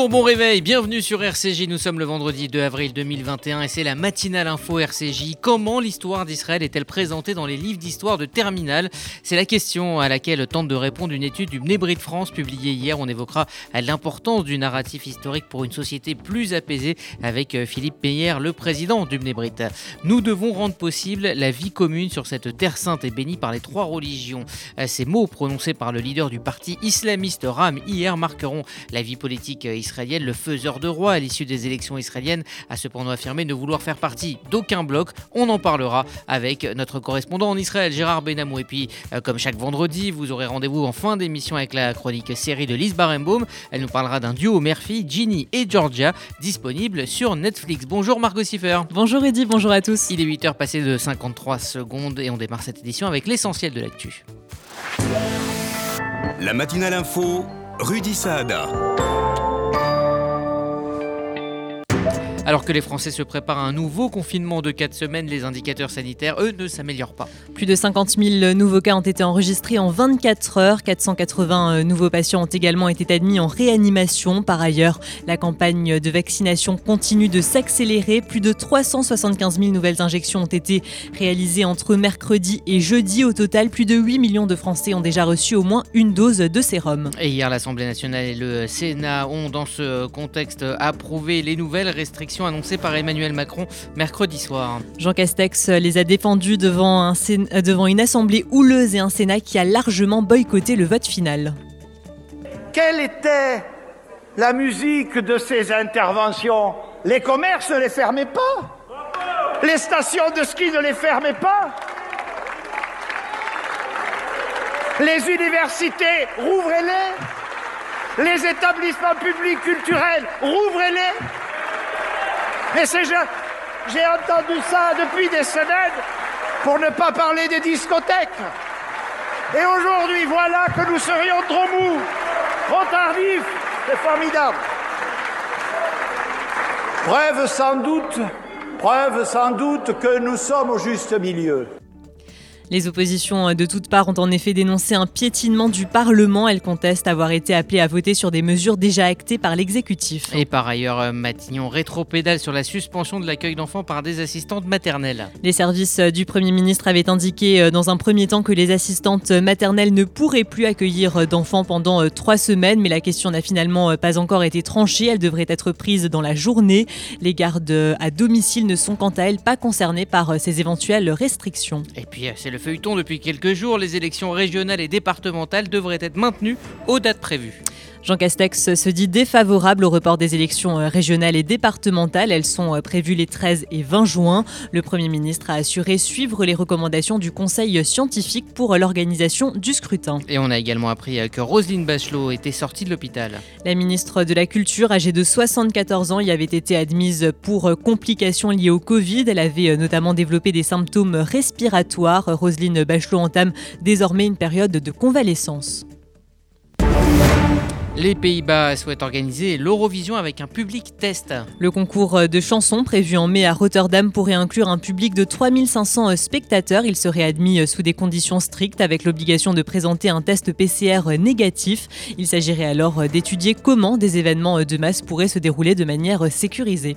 Bonjour, bon réveil, bienvenue sur RCJ. Nous sommes le vendredi 2 avril 2021 et c'est la matinale info RCJ. Comment l'histoire d'Israël est-elle présentée dans les livres d'histoire de Terminal? C'est la question à laquelle tente de répondre une étude du Bnebrit de France publiée hier. On évoquera l'importance du narratif historique pour une société plus apaisée avec euh, Philippe Meyer, le président du Bnebrit. Nous devons rendre possible la vie commune sur cette terre sainte et bénie par les trois religions. Euh, ces mots prononcés par le leader du parti islamiste Ram hier marqueront la vie politique israélienne, le faiseur de roi à l'issue des élections israéliennes, a cependant affirmé ne vouloir faire partie d'aucun bloc. On en parlera avec notre correspondant en Israël, Gérard Benamou. Et puis, euh, comme chaque vendredi, vous aurez rendez-vous en fin d'émission avec la chronique série de Lise Barenbaum. Elle nous parlera d'un duo mère-fille, Ginny et Georgia, disponible sur Netflix. Bonjour Margot Siffer. Bonjour Eddy, bonjour à tous. Il est 8h passé de 53 secondes et on démarre cette édition avec l'essentiel de l'actu. La matinale info, Rudy Saada. Alors que les Français se préparent à un nouveau confinement de 4 semaines, les indicateurs sanitaires, eux, ne s'améliorent pas. Plus de 50 000 nouveaux cas ont été enregistrés en 24 heures. 480 euh, nouveaux patients ont également été admis en réanimation. Par ailleurs, la campagne de vaccination continue de s'accélérer. Plus de 375 000 nouvelles injections ont été réalisées entre mercredi et jeudi. Au total, plus de 8 millions de Français ont déjà reçu au moins une dose de sérum. Et hier, l'Assemblée nationale et le Sénat ont, dans ce contexte, approuvé les nouvelles restrictions annoncée par Emmanuel Macron mercredi soir. Jean Castex les a défendus devant, un euh, devant une assemblée houleuse et un Sénat qui a largement boycotté le vote final. Quelle était la musique de ces interventions? Les commerces ne les fermaient pas? Les stations de ski ne les fermaient pas? Les universités, rouvrez-les? Les établissements publics culturels, rouvrez-les? Mais j'ai entendu ça depuis des semaines, pour ne pas parler des discothèques. Et aujourd'hui, voilà que nous serions trop mous, trop tardifs. C'est formidable. Preuve sans doute, preuve sans doute que nous sommes au juste milieu. Les oppositions de toutes parts ont en effet dénoncé un piétinement du Parlement. Elles contestent avoir été appelées à voter sur des mesures déjà actées par l'exécutif. Et par ailleurs, euh, Matignon rétropédale sur la suspension de l'accueil d'enfants par des assistantes maternelles. Les services du Premier ministre avaient indiqué euh, dans un premier temps que les assistantes maternelles ne pourraient plus accueillir d'enfants pendant euh, trois semaines, mais la question n'a finalement pas encore été tranchée. Elle devrait être prise dans la journée. Les gardes à domicile ne sont quant à elles pas concernées par ces éventuelles restrictions. Et puis, c'est le feuilleton depuis quelques jours, les élections régionales et départementales devraient être maintenues aux dates prévues. Jean Castex se dit défavorable au report des élections euh, régionales et départementales. Elles sont euh, prévues les 13 et 20 juin. Le Premier ministre a assuré suivre les recommandations du Conseil scientifique pour l'organisation du scrutin. Et on a également appris euh, que Roselyne Bachelot était sortie de l'hôpital. La ministre de la Culture, âgée de 74 ans, y avait été admise pour complications liées au Covid. Elle avait notamment développé des symptômes respiratoires. Roselyne Bachelot entame désormais une période de convalescence. Les Pays-Bas souhaitent organiser l'Eurovision avec un public test. Le concours de chansons prévu en mai à Rotterdam pourrait inclure un public de 3500 spectateurs. Il serait admis sous des conditions strictes avec l'obligation de présenter un test PCR négatif. Il s'agirait alors d'étudier comment des événements de masse pourraient se dérouler de manière sécurisée.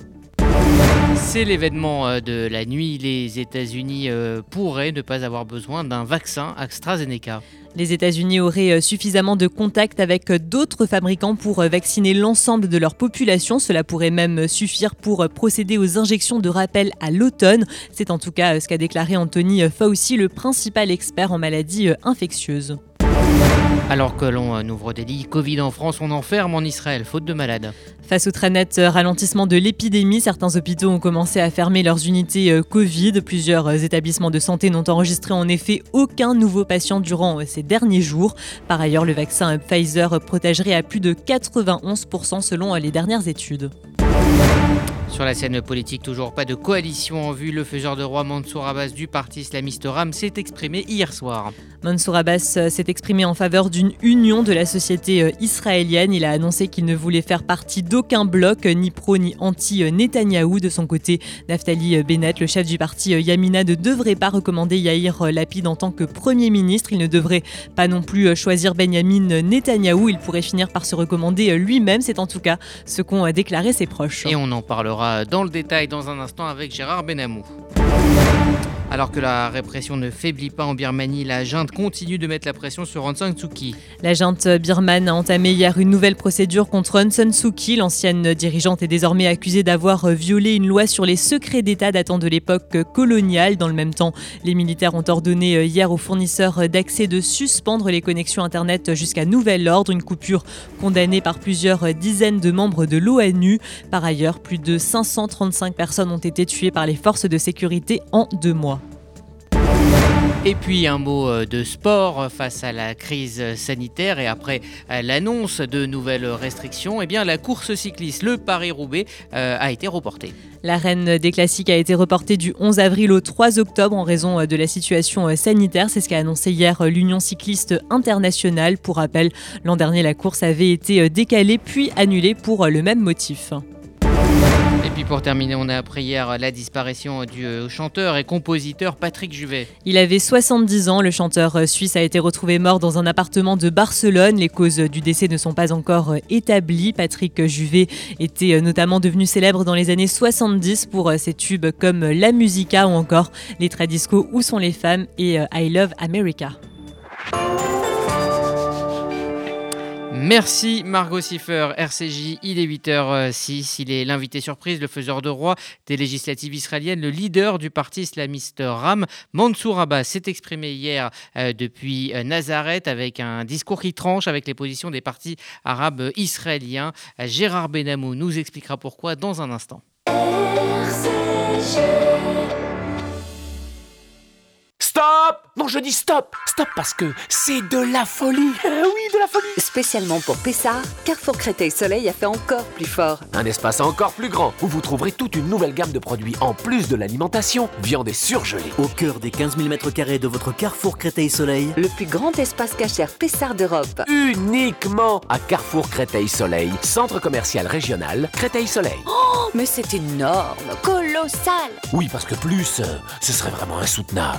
C'est l'événement euh, de la nuit. Les États-Unis euh, pourraient ne pas avoir besoin d'un vaccin AstraZeneca. Les États-Unis auraient euh, suffisamment de contacts avec d'autres fabricants pour vacciner l'ensemble de leur population. Cela pourrait même suffire pour procéder aux injections de rappel à l'automne. C'est en tout cas ce qu'a déclaré Anthony Fauci, le principal expert en maladies infectieuses. Alors que l'on euh, ouvre des lits Covid en France, on enferme en Israël, faute de malades. Face au très net euh, ralentissement de l'épidémie, certains hôpitaux ont commencé à fermer leurs unités euh, Covid. Plusieurs établissements de santé n'ont enregistré en effet aucun nouveau patient durant ces derniers jours. Par ailleurs, le vaccin Pfizer protégerait à plus de 91% selon les dernières études. Sur la scène politique, toujours pas de coalition en vue. Le faiseur de roi Mansour Abbas du parti islamiste RAM s'est exprimé hier soir. Mansour Abbas euh, s'est exprimé en faveur d'une union de la société euh, israélienne. Il a annoncé qu'il ne voulait faire partie d'aucun bloc, ni pro ni anti-Netanyahou. De son côté, Naftali Bennett, le chef du parti Yamina, ne devrait pas recommander Yair Lapid en tant que Premier ministre. Il ne devrait pas non plus choisir Benjamin Netanyahou. Il pourrait finir par se recommander lui-même. C'est en tout cas ce qu'ont déclaré ses proches. Et on en parlera dans le détail dans un instant avec Gérard Benamou. Alors que la répression ne faiblit pas en Birmanie, la junte continue de mettre la pression sur Aung San Suu Kyi. La junte birmane a entamé hier une nouvelle procédure contre Aung San Suu Kyi. L'ancienne dirigeante est désormais accusée d'avoir violé une loi sur les secrets d'État datant de l'époque coloniale. Dans le même temps, les militaires ont ordonné hier aux fournisseurs d'accès de suspendre les connexions Internet jusqu'à nouvel ordre, une coupure condamnée par plusieurs dizaines de membres de l'ONU. Par ailleurs, plus de 535 personnes ont été tuées par les forces de sécurité en deux mois. Et puis un mot euh, de sport face à la crise sanitaire et après euh, l'annonce de nouvelles restrictions, eh bien la course cycliste, le Paris-Roubaix, euh, a été reportée. La reine des classiques a été reportée du 11 avril au 3 octobre en raison de la situation sanitaire. C'est ce qu'a annoncé hier l'Union cycliste internationale. Pour rappel, l'an dernier, la course avait été décalée puis annulée pour le même motif. Puis pour terminer, on a appris hier la disparition du euh, chanteur et compositeur Patrick Juvet. Il avait 70 ans. Le chanteur euh, suisse a été retrouvé mort dans un appartement de Barcelone. Les causes du décès ne sont pas encore euh, établies. Patrick Juvet était notamment devenu célèbre dans les années 70 pour ses tubes comme La Musica ou encore les Tradisco Où sont les femmes et I Love America. Merci Margot Siffer, RCJ, il est 8h06, il est l'invité surprise, le faiseur de roi des législatives israéliennes, le leader du parti islamiste RAM, Mansour Abbas, s'est exprimé hier euh, depuis euh, Nazareth avec un discours qui tranche avec les positions des partis arabes israéliens. Gérard Benamou nous expliquera pourquoi dans un instant. Stop Non, je dis stop Stop parce que c'est de la folie Oui, de la folie Spécialement pour Pessard, Carrefour Créteil Soleil a fait encore plus fort. Un espace encore plus grand, où vous trouverez toute une nouvelle gamme de produits en plus de l'alimentation, viande et surgelée. Au cœur des 15 000 m2 de votre Carrefour Créteil Soleil, le plus grand espace cachère Pessard d'Europe. Uniquement à Carrefour Créteil Soleil, centre commercial régional Créteil Soleil. Oh, mais c'est énorme, colossal Oui, parce que plus, euh, ce serait vraiment insoutenable.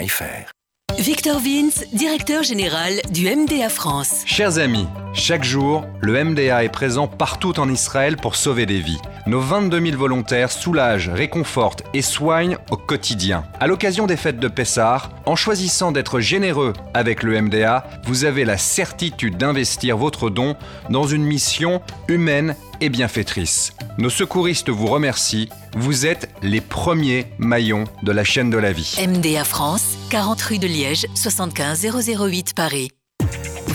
déco.fr Victor Vince, directeur général du MDA France. Chers amis, chaque jour, le MDA est présent partout en Israël pour sauver des vies. Nos 22 000 volontaires soulagent, réconfortent et soignent au quotidien. À l'occasion des fêtes de Pessah, en choisissant d'être généreux avec le MDA, vous avez la certitude d'investir votre don dans une mission humaine et bienfaitrice. Nos secouristes vous remercient. Vous êtes les premiers maillons de la chaîne de la vie. MDA France, 40 rue de Liège, 75 008 Paris.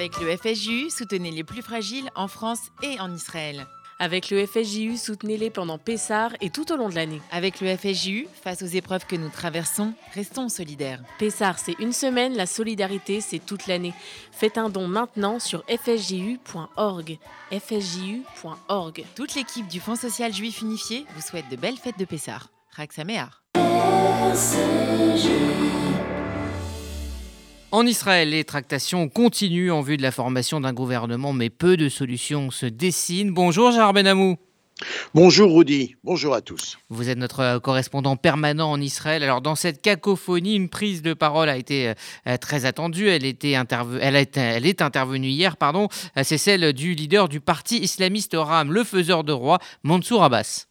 Avec le FSJU, soutenez les plus fragiles en France et en Israël. Avec le FSJU, soutenez-les pendant Pessard et tout au long de l'année. Avec le FSJU, face aux épreuves que nous traversons, restons solidaires. Pessard, c'est une semaine, la solidarité, c'est toute l'année. Faites un don maintenant sur fsju.org. fsju.org. Toute l'équipe du Fonds social juif unifié vous souhaite de belles fêtes de Pessard. Raksaméar. En Israël, les tractations continuent en vue de la formation d'un gouvernement, mais peu de solutions se dessinent. Bonjour Gérard Benamou. Bonjour Rudy, bonjour à tous. Vous êtes notre euh, correspondant permanent en Israël. Alors dans cette cacophonie, une prise de parole a été euh, très attendue. Elle, était elle, elle est intervenue hier, pardon. Euh, c'est celle du leader du parti islamiste Ram, le faiseur de roi, Mansour Abbas.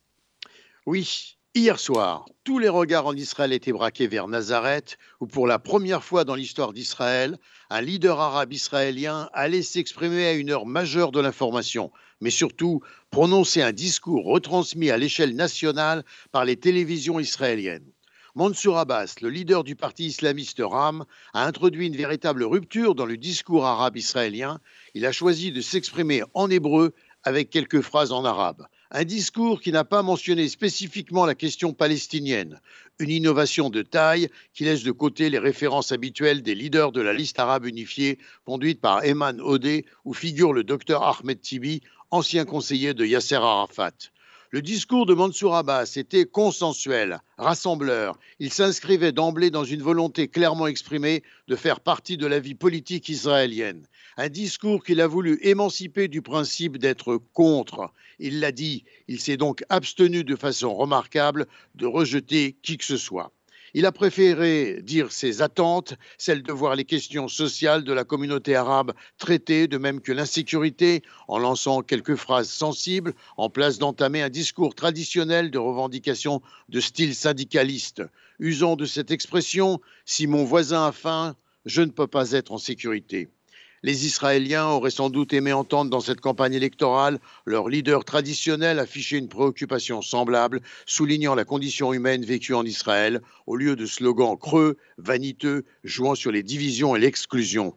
Oui, Hier soir, tous les regards en Israël étaient braqués vers Nazareth, où pour la première fois dans l'histoire d'Israël, un leader arabe israélien allait s'exprimer à une heure majeure de l'information, mais surtout prononcer un discours retransmis à l'échelle nationale par les télévisions israéliennes. Mansour Abbas, le leader du parti islamiste RAM, a introduit une véritable rupture dans le discours arabe israélien. Il a choisi de s'exprimer en hébreu avec quelques phrases en arabe. Un discours qui n'a pas mentionné spécifiquement la question palestinienne, une innovation de taille qui laisse de côté les références habituelles des leaders de la liste arabe unifiée conduite par Eman Odeh où figure le docteur Ahmed Tibi, ancien conseiller de Yasser Arafat. Le discours de Mansour Abbas était consensuel, rassembleur. Il s'inscrivait d'emblée dans une volonté clairement exprimée de faire partie de la vie politique israélienne. Un discours qu'il a voulu émanciper du principe d'être contre. Il l'a dit, il s'est donc abstenu de façon remarquable de rejeter qui que ce soit. Il a préféré dire ses attentes, celles de voir les questions sociales de la communauté arabe traitées, de même que l'insécurité, en lançant quelques phrases sensibles, en place d'entamer un discours traditionnel de revendication de style syndicaliste. Usant de cette expression, si mon voisin a faim, je ne peux pas être en sécurité. Les Israéliens auraient sans doute aimé entendre dans cette campagne électorale leur leader traditionnel afficher une préoccupation semblable, soulignant la condition humaine vécue en Israël, au lieu de slogans creux, vaniteux, jouant sur les divisions et l'exclusion.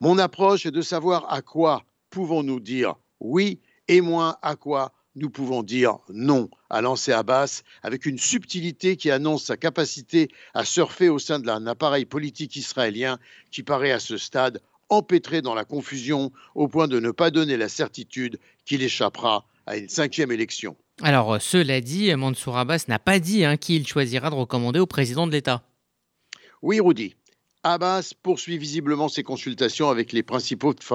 Mon approche est de savoir à quoi pouvons-nous dire oui et moins à quoi nous pouvons dire non, a lancé Abbas avec une subtilité qui annonce sa capacité à surfer au sein d'un appareil politique israélien qui paraît à ce stade empêtré dans la confusion au point de ne pas donner la certitude qu'il échappera à une cinquième élection. Alors, euh, cela dit, Mansour Abbas n'a pas dit hein, qui il choisira de recommander au président de l'État. Oui, Rudy. Abbas poursuit visiblement ses consultations avec les,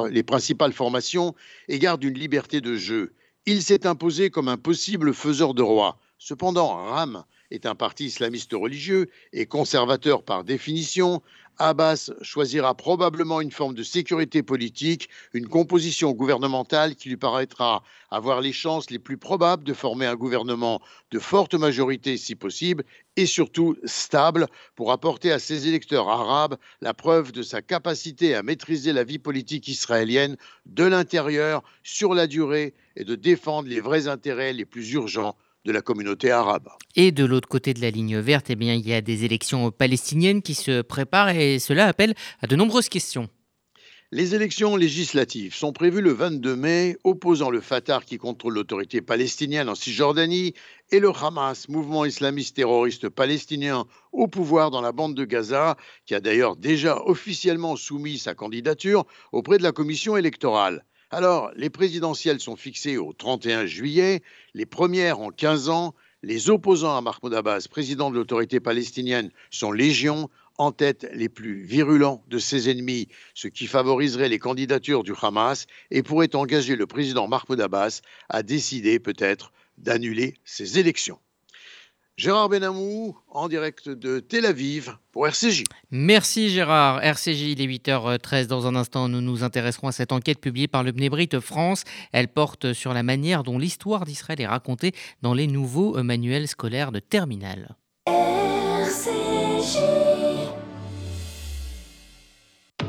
les principales formations et garde une liberté de jeu. Il s'est imposé comme un possible faiseur de roi. Cependant, RAM est un parti islamiste religieux et conservateur par définition, Abbas choisira probablement une forme de sécurité politique, une composition gouvernementale qui lui paraîtra avoir les chances les plus probables de former un gouvernement de forte majorité si possible et surtout stable pour apporter à ses électeurs arabes la preuve de sa capacité à maîtriser la vie politique israélienne de l'intérieur sur la durée et de défendre les vrais intérêts les plus urgents de la communauté arabe. Et de l'autre côté de la ligne verte, eh bien, il y a des élections palestiniennes qui se préparent et cela appelle à de nombreuses questions. Les élections législatives sont prévues le 22 mai, opposant le Fatah qui contrôle l'autorité palestinienne en Cisjordanie et le Hamas, mouvement islamiste terroriste palestinien au pouvoir dans la bande de Gaza, qui a d'ailleurs déjà officiellement soumis sa candidature auprès de la commission électorale. Alors, les présidentielles sont fixées au 31 juillet, les premières en 15 ans. Les opposants à Mahmoud Abbas, président de l'autorité palestinienne, sont légion, en tête les plus virulents de ses ennemis, ce qui favoriserait les candidatures du Hamas et pourrait engager le président Mahmoud Abbas à décider peut-être d'annuler ces élections. Gérard Benamou, en direct de Tel Aviv pour RCJ. Merci Gérard. RCJ, il est 8h13. Dans un instant, nous nous intéresserons à cette enquête publiée par le Bnebrit France. Elle porte sur la manière dont l'histoire d'Israël est racontée dans les nouveaux manuels scolaires de terminale.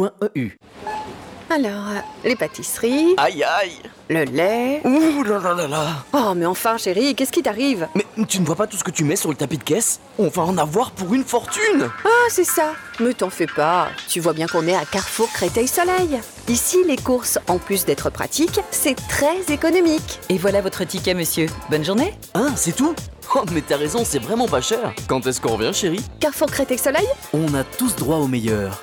www.sonigo.eu. Alors, euh, les pâtisseries. Aïe aïe Le lait. Ouh là là là là Oh, mais enfin, chérie, qu'est-ce qui t'arrive? Mais tu ne vois pas tout ce que tu mets sur le tapis de caisse? On va en avoir pour une fortune Ah, c'est ça. Mais t'en fais pas. Tu vois bien qu'on est à Carrefour Créteil Soleil. Ici, les courses, en plus d'être pratiques, c'est très économique. Et voilà votre ticket, monsieur. Bonne journée. Hein, c'est tout? Oh, mais t'as raison, c'est vraiment pas cher. Quand est-ce qu'on revient, chérie? Carrefour Créteil Soleil? On a tous droit au meilleur.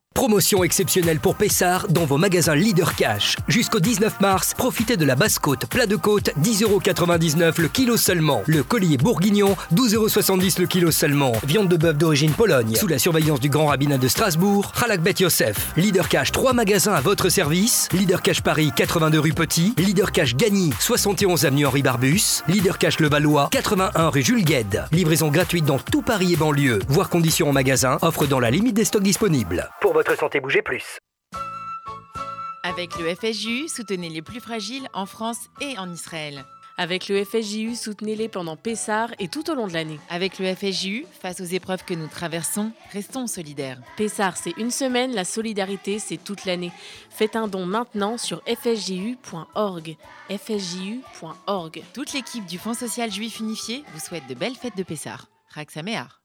Promotion exceptionnelle pour Pessard dans vos magasins Leader Cash. Jusqu'au 19 mars, profitez de la basse côte, plat de côte, 10,99€ le kilo seulement. Le collier bourguignon, 12,70€ le kilo seulement. Viande de bœuf d'origine Pologne, sous la surveillance du grand rabbinat de Strasbourg, Halak Bet Yosef. Leader Cash, 3 magasins à votre service. Leader Cash Paris, 82 rue Petit. Leader Cash Gagny, 71 avenue Henri Barbus. Leader Cash Le Valois, 81 rue Jules Gued. Livraison gratuite dans tout Paris et banlieue. Voir conditions en magasin, offre dans la limite des stocks disponibles. Santé, bougez plus. Avec le FSJU, soutenez les plus fragiles en France et en Israël. Avec le FSJU, soutenez-les pendant Pessard et tout au long de l'année. Avec le FSJU, face aux épreuves que nous traversons, restons solidaires. Pessard, c'est une semaine, la solidarité, c'est toute l'année. Faites un don maintenant sur fsju.org. fsju.org. Toute l'équipe du Fonds social juif unifié vous souhaite de belles fêtes de Pessard. Raksaméar.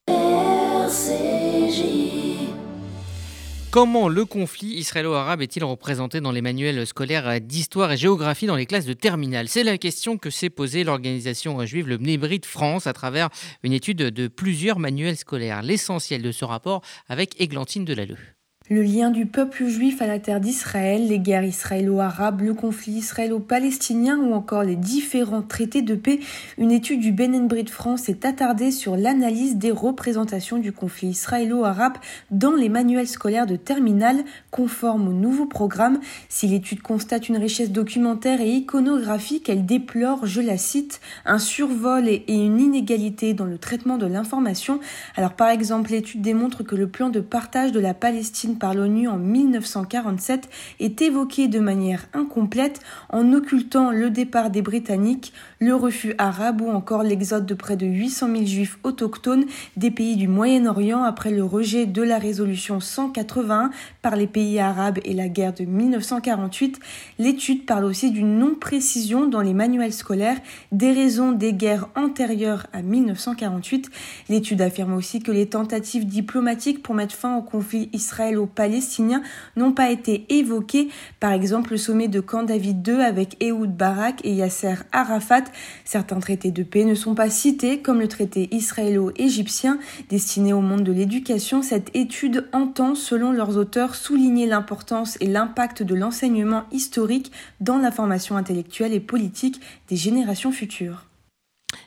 Comment le conflit israélo-arabe est-il représenté dans les manuels scolaires d'histoire et géographie dans les classes de terminale? C'est la question que s'est posée l'organisation juive le Bnei France à travers une étude de plusieurs manuels scolaires. L'essentiel de ce rapport avec Églantine Delalleux. Le lien du peuple juif à la terre d'Israël, les guerres israélo-arabes, le conflit israélo-palestinien ou encore les différents traités de paix, une étude du Ben de France est attardée sur l'analyse des représentations du conflit israélo-arabe dans les manuels scolaires de terminale conformes au nouveau programme. Si l'étude constate une richesse documentaire et iconographique, elle déplore, je la cite, un survol et une inégalité dans le traitement de l'information. Alors par exemple, l'étude démontre que le plan de partage de la Palestine par l'ONU en 1947 est évoqué de manière incomplète en occultant le départ des Britanniques, le refus arabe ou encore l'exode de près de 800 000 juifs autochtones des pays du Moyen-Orient après le rejet de la résolution 181 par les pays arabes et la guerre de 1948. L'étude parle aussi d'une non-précision dans les manuels scolaires des raisons des guerres antérieures à 1948. L'étude affirme aussi que les tentatives diplomatiques pour mettre fin au conflit israélo palestiniens n'ont pas été évoqués, par exemple le sommet de Camp David II avec Ehud Barak et Yasser Arafat. Certains traités de paix ne sont pas cités, comme le traité israélo-égyptien destiné au monde de l'éducation. Cette étude entend, selon leurs auteurs, souligner l'importance et l'impact de l'enseignement historique dans la formation intellectuelle et politique des générations futures.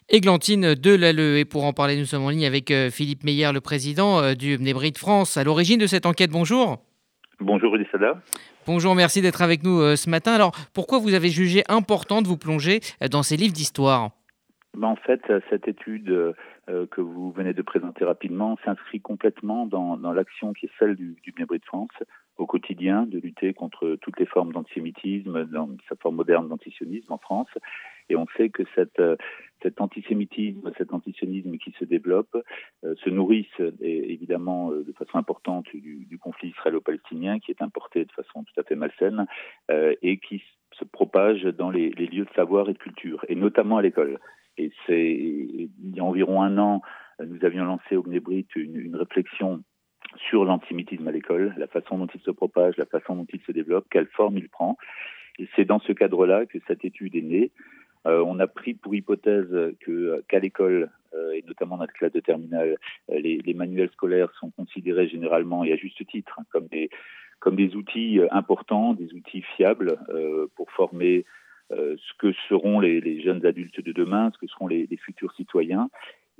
Églantine Delalleux. Et pour en parler, nous sommes en ligne avec euh, Philippe Meyer, le président euh, du Mnébrit de France. À l'origine de cette enquête, bonjour. Bonjour Rudy Sada. Bonjour, merci d'être avec nous euh, ce matin. Alors, pourquoi vous avez jugé important de vous plonger dans ces livres d'histoire? Ben, En fait, cette étude que vous venez de présenter rapidement s'inscrit complètement dans, l'action qui est celle du, du de France au quotidien, de lutter contre toutes les formes d'antisémitisme, dans sa forme moderne d'antisionisme en France. Et on sait que cette, cet antisémitisme, cet antisionisme qui se développe, euh, se nourrissent évidemment euh, de façon importante du, conflit israélo-palestinien qui est importé de façon tout à fait malsaine euh, et qui se propage dans les, lieux de savoir et de culture, et notamment à l'école. Et c'est il y a environ un an, nous avions lancé au Mnébrit une, réflexion sur l'antisémitisme à l'école, la façon dont il se propage, la façon dont il se développe, quelle forme il prend. C'est dans ce cadre-là que cette étude est née. Euh, on a pris pour hypothèse que qu'à l'école et notamment dans la classe de terminale, les, les, manuels scolaires sont considérés généralement et à juste titre hein, comme des comme des outils importants, des outils fiables pour former ce que seront les, jeunes adultes de demain, ce que seront les, futurs citoyens.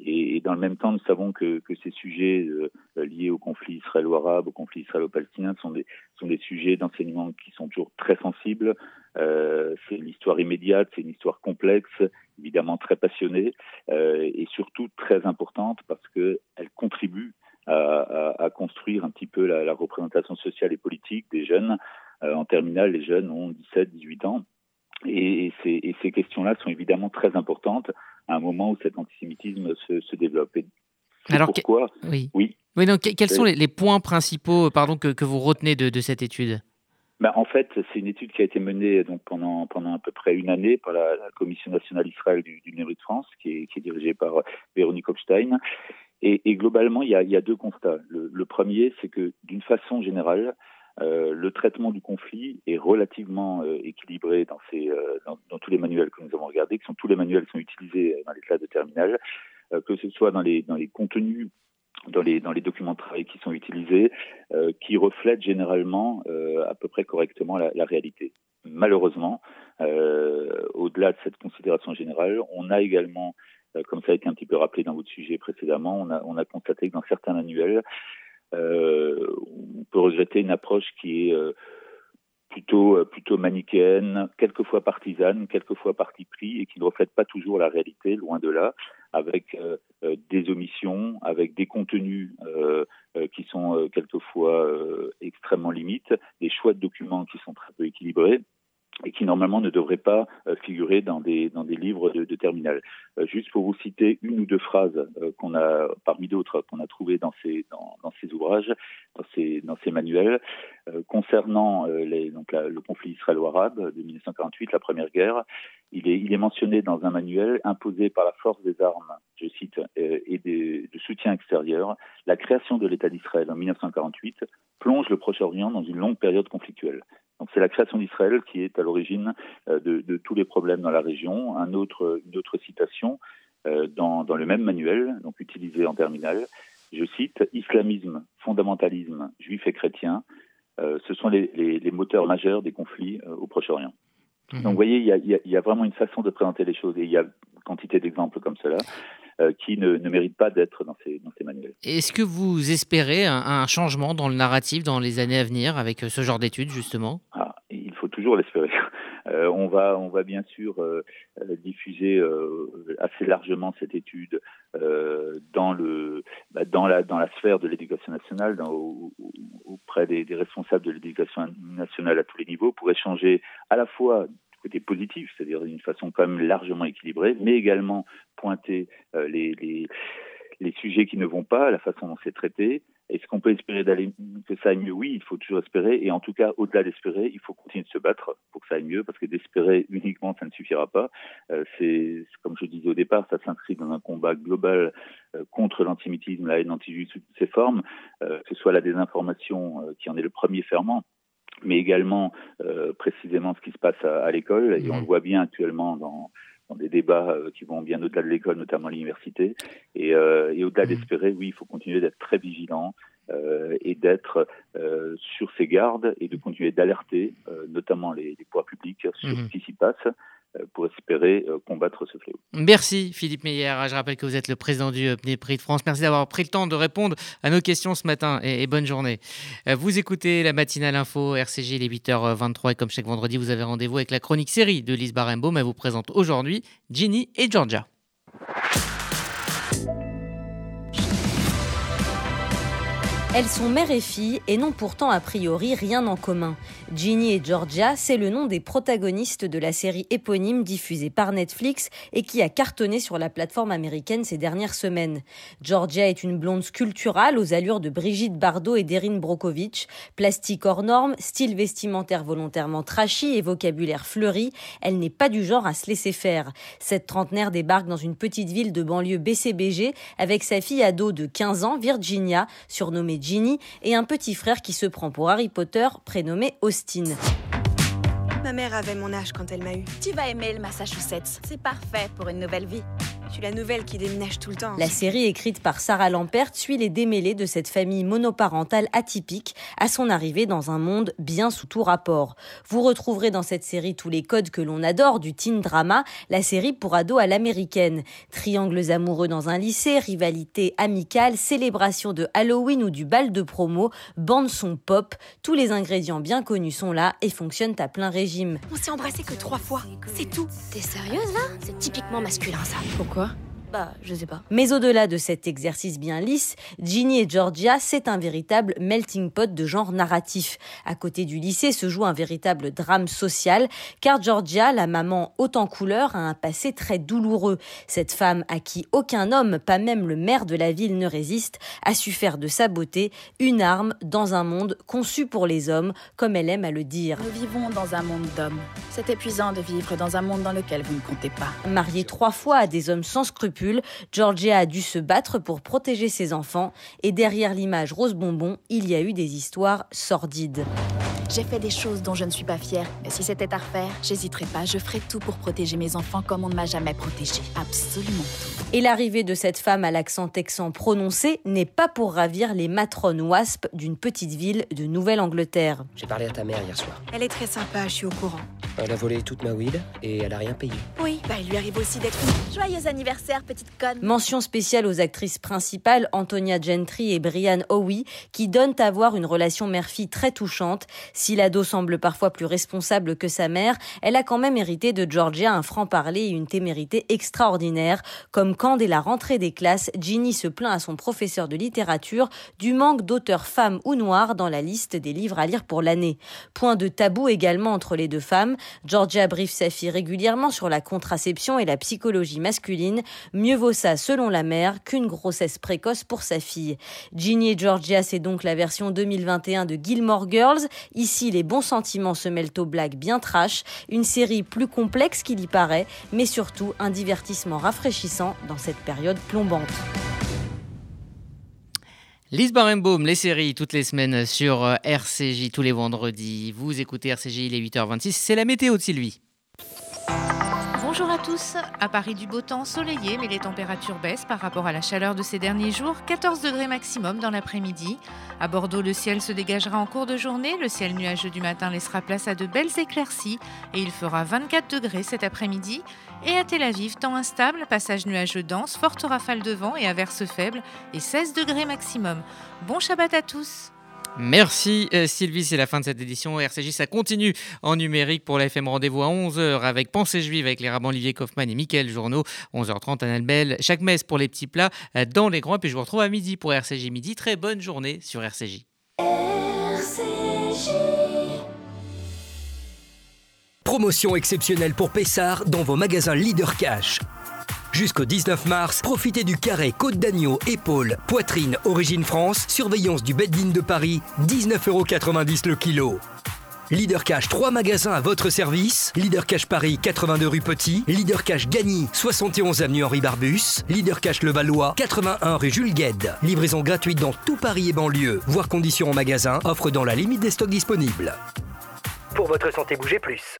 Et, dans le même temps, nous savons que, ces sujets euh, liés au conflit israélo-arabe, au conflit israélo-palestinien, sont des, sont des sujets d'enseignement qui sont toujours très sensibles. Euh, c'est une histoire immédiate, c'est une histoire complexe, évidemment très passionnée, euh, et surtout très importante parce qu'elle contribue à, construire un petit peu la, la, représentation sociale et politique des jeunes. Euh, en terminale, les jeunes ont 17, 18 ans. Et, et ces, et ces questions-là sont évidemment très importantes à un moment où cet antisémitisme se, se développe. Et Alors, pourquoi oui. oui. Oui, donc quels sont les, les points principaux pardon, que, que, vous retenez de, de cette étude? Ben, En fait, c'est une étude qui a été menée donc, pendant, pendant à peu près une année par la, la Commission nationale Israël du, du de France, qui est, qui est, dirigée par Véronique Hopstein. Et, et globalement, il y, a, il y, a, deux constats. Le, le premier, c'est que d'une façon générale, euh, le traitement du conflit est relativement euh, équilibré euh, dans, tous les manuels que nous avons regardés, qui sont tous les manuels qui sont utilisés dans les classes de terminale, que ce soit dans les, contenus dans les, documents de travail qui sont utilisés, qui reflètent généralement à peu près correctement la, réalité. Malheureusement, au-delà de cette considération générale, on a également, comme ça a été un petit peu rappelé dans votre sujet précédemment, on a constaté que dans certains manuels, on peut regretter une approche qui est plutôt plutôt manichéenne, quelquefois partisane, quelquefois parti pris et qui ne reflète pas toujours la réalité, loin de là, avec euh, des omissions, avec des contenus euh, qui sont quelquefois extrêmement limites, des choix de documents qui sont très peu équilibrés et qui normalement ne devraient pas euh, figurer dans des dans des livres de, de terminale. Euh, juste pour vous citer une ou deux phrases euh, qu'on a parmi d'autres qu'on a trouvées dans ces dans, dans, ces ouvrages, dans ces dans ces manuels concernant les, donc le conflit israélo-arabe de 1948, la première guerre. Il est il est mentionné dans un manuel imposé par la force des armes, je cite, et de, de soutien extérieur. La création de l'État d'Israël en 1948 plonge le Proche-Orient dans une longue période conflictuelle. Donc c'est la création d'Israël qui est à l'origine euh, de, de, tous les problèmes dans la région. Un autre, une autre citation euh, dans, dans, le même manuel, donc utilisé en terminale, je cite Islamisme, fondamentalisme juif et chrétien, euh, ce sont les, les, les, moteurs majeurs des conflits au Proche-Orient. Mmh. Donc vous voyez, il y, a, il y, a, vraiment une façon de présenter les choses et il y a une quantité d'exemples comme cela. Euh, qui ne, ne méritent pas d'être dans ces, dans ces manuels. Est-ce que vous espérez un, un, changement dans le narratif dans les années à venir avec ce genre d'études, justement? Ah, Il faut toujours l'espérer. Euh, on, va, on va bien sûr euh, diffuser euh, assez largement cette étude euh, dans, le, bah, dans, la, dans la sphère de l'éducation nationale, dans, au, auprès des, des responsables de l'éducation nationale à tous les niveaux, pour échanger à la fois côté positif, c'est-à-dire d'une façon quand même largement équilibrée, mais également pointer euh, les, les, les, sujets qui ne vont pas, la façon dont c'est traité. Est-ce qu'on peut espérer d'aller que ça aille mieux? Oui, il faut toujours espérer. Et en tout cas, au-delà d'espérer, il faut continuer de se battre pour que ça aille mieux, parce que d'espérer uniquement, ça ne suffira pas. Euh, c'est comme je disais au départ, ça s'inscrit dans un combat global euh, contre l'antisémitisme, la haine toutes ses formes, euh, que ce soit la désinformation euh, qui en est le premier ferment, mais également euh, précisément ce qui se passe à, à l'école. Et mmh. on le voit bien actuellement dans, dans des débats euh, qui vont bien au-delà de l'école, notamment à l'université. Et, euh, et au-delà mmh. d'espérer, oui, il faut continuer d'être très vigilant euh, et d'être euh, sur ses gardes et de continuer d'alerter, notamment les, les pouvoirs publics, sur mmh. ce qui s'y passe pour espérer combattre ce fléau. Merci Philippe Meyer. Je rappelle que vous êtes le président du Prix de France. Merci d'avoir pris le temps de répondre à nos questions ce matin et, bonne journée. Vous écoutez la matinale info RCG, les 8h23 et comme chaque vendredi, vous avez rendez-vous avec la chronique série de Lise Barembaum. Elle vous présente aujourd'hui Ginny et Georgia. Elles sont mère et fille et n'ont pourtant a priori rien en commun. Ginny et Georgia, c'est le nom des protagonistes de la série éponyme diffusée par Netflix et qui a cartonné sur la plateforme américaine ces dernières semaines. Georgia est une blonde sculpturale aux allures de Brigitte Bardot et d'Erin Brokovich, plastique hors norme, style vestimentaire volontairement trashy et vocabulaire fleuri, elle n'est pas du genre à se laisser faire. Cette trentenaire débarque dans une petite ville de banlieue BCBG avec sa fille ado de 15 ans, Virginia, surnommée Ginny, et un petit frère qui se prend pour Harry Potter, prénommé Austin. Ma mère avait mon âge quand elle m'a eu. Tu vas aimer le Massachusetts. C'est parfait pour une nouvelle vie. Je suis la nouvelle qui déménage tout le temps. La série écrite par Sarah Lampert suit les démêlés de cette famille monoparentale atypique à son arrivée dans un monde bien sous tout rapport. Vous retrouverez dans cette série tous les codes que l'on adore du teen drama, la série pour ados à l'américaine. Triangles amoureux dans un lycée, rivalité amicale, célébration de Halloween ou du bal de promo, bande son pop, tous les ingrédients bien connus sont là et fonctionnent à plein régime. On s'est embrassé que trois fois, c'est tout. T'es sérieuse là? C'est typiquement masculin ça. Pourquoi? Bah, je sais pas. Mais au-delà de cet exercice bien lisse, Ginny et Georgia, c'est un véritable melting pot de genre narratif. À côté du lycée se joue un véritable drame social, car Georgia, la maman haute en couleur, a un passé très douloureux. Cette femme à qui aucun homme, pas même le maire de la ville, ne résiste, a su faire de sa beauté une arme dans un monde conçu pour les hommes, comme elle aime à le dire. Nous vivons dans un monde d'hommes. C'est épuisant de vivre dans un monde dans lequel vous ne comptez pas. Mariée trois fois à des hommes sans scrupules, Georgia a dû se battre pour protéger ses enfants et derrière l'image rose bonbon, il y a eu des histoires sordides. J'ai fait des choses dont je ne suis pas fière, mais si c'était à refaire, j'hésiterais pas, je ferais tout pour protéger mes enfants comme on ne m'a jamais protégée. Absolument tout. Et l'arrivée de cette femme à l'accent texan prononcé n'est pas pour ravir les matrones wasp d'une petite ville de Nouvelle-Angleterre. J'ai parlé à ta mère hier soir. Elle est très sympa, je suis au courant. Elle a volé toute ma weed et elle a rien payé. Oui, bah il lui arrive aussi d'être Joyeux anniversaire, petite conne. Mention spéciale aux actrices principales Antonia Gentry et Brian Howie qui donnent à voir une relation mère-fille très touchante. Si l'ado semble parfois plus responsable que sa mère, elle a quand même hérité de Georgia un franc-parler et une témérité extraordinaire. Comme quand dès la rentrée des classes, Ginny se plaint à son professeur de littérature du manque d'auteurs femmes ou noires dans la liste des livres à lire pour l'année. Point de tabou également entre les deux femmes. Georgia briefe sa fille régulièrement sur la contraception et la psychologie masculine. Mieux vaut ça, selon la mère, qu'une grossesse précoce pour sa fille. Ginny et Georgia, c'est donc la version 2021 de Gilmore Girls. Les bons sentiments se mêlent aux blagues bien trash. Une série plus complexe qu'il y paraît, mais surtout un divertissement rafraîchissant dans cette période plombante. Lise Barenbaum, les séries toutes les semaines sur euh, RCJ tous les vendredis. Vous écoutez RCJ, il est 8h26. C'est la météo de Sylvie. Bonjour à tous. À Paris, du beau temps ensoleillé, mais les températures baissent par rapport à la chaleur de ces derniers jours. 14 degrés maximum dans l'après-midi. À Bordeaux, le ciel se dégagera en cours de journée. Le ciel nuageux du matin laissera place à de belles éclaircies et il fera 24 degrés cet après-midi. Et à Tel Aviv, temps instable, passage nuageux dense, forte rafale de vent et averses faibles et 16 degrés maximum. Bon Shabbat à tous. Merci euh, Sylvie, c'est la fin de cette édition. RCJ, ça continue en numérique pour la FM Rendez-vous à 11h avec Pensée Juive avec les rabbins Olivier Kaufmann et Mickaël Journeau. 11h30, Annabelle. Chaque messe pour les petits plats euh, dans les grands. Et puis je vous retrouve à midi pour RCJ Midi. Très bonne journée sur RCJ. Promotion exceptionnelle pour Pessard dans vos magasins Leader Cash. Jusqu'au 19 mars, profitez du carré côte d'agneau, épaule, poitrine, origine France, surveillance du Beddin de Paris, 19,90€ le kilo. Leader Cash 3 magasins à votre service. Leader Cash Paris 82 rue Petit. Leader Cash Gagny 71 avenue Henri Barbus. Leader Cash Levallois 81 rue Jules Gued. Livraison gratuite dans tout Paris et banlieue. Voir conditions en magasin. Offre dans la limite des stocks disponibles. Pour votre santé, bougez plus.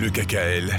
Le KKL,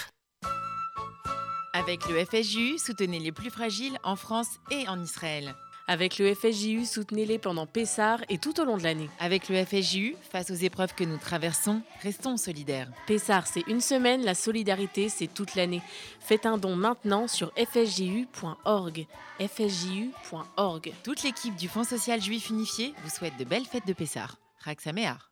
Avec le FSJU, soutenez les plus fragiles en France et en Israël. Avec le FSJU, soutenez-les pendant Pessard et tout au long de l'année. Avec le FSJU, face aux épreuves que nous traversons, restons solidaires. Pessard, c'est une semaine, la solidarité, c'est toute l'année. Faites un don maintenant sur fsju.org. fsju.org. Toute l'équipe du Fonds social juif unifié vous souhaite de belles fêtes de Pessard. Raxaméar.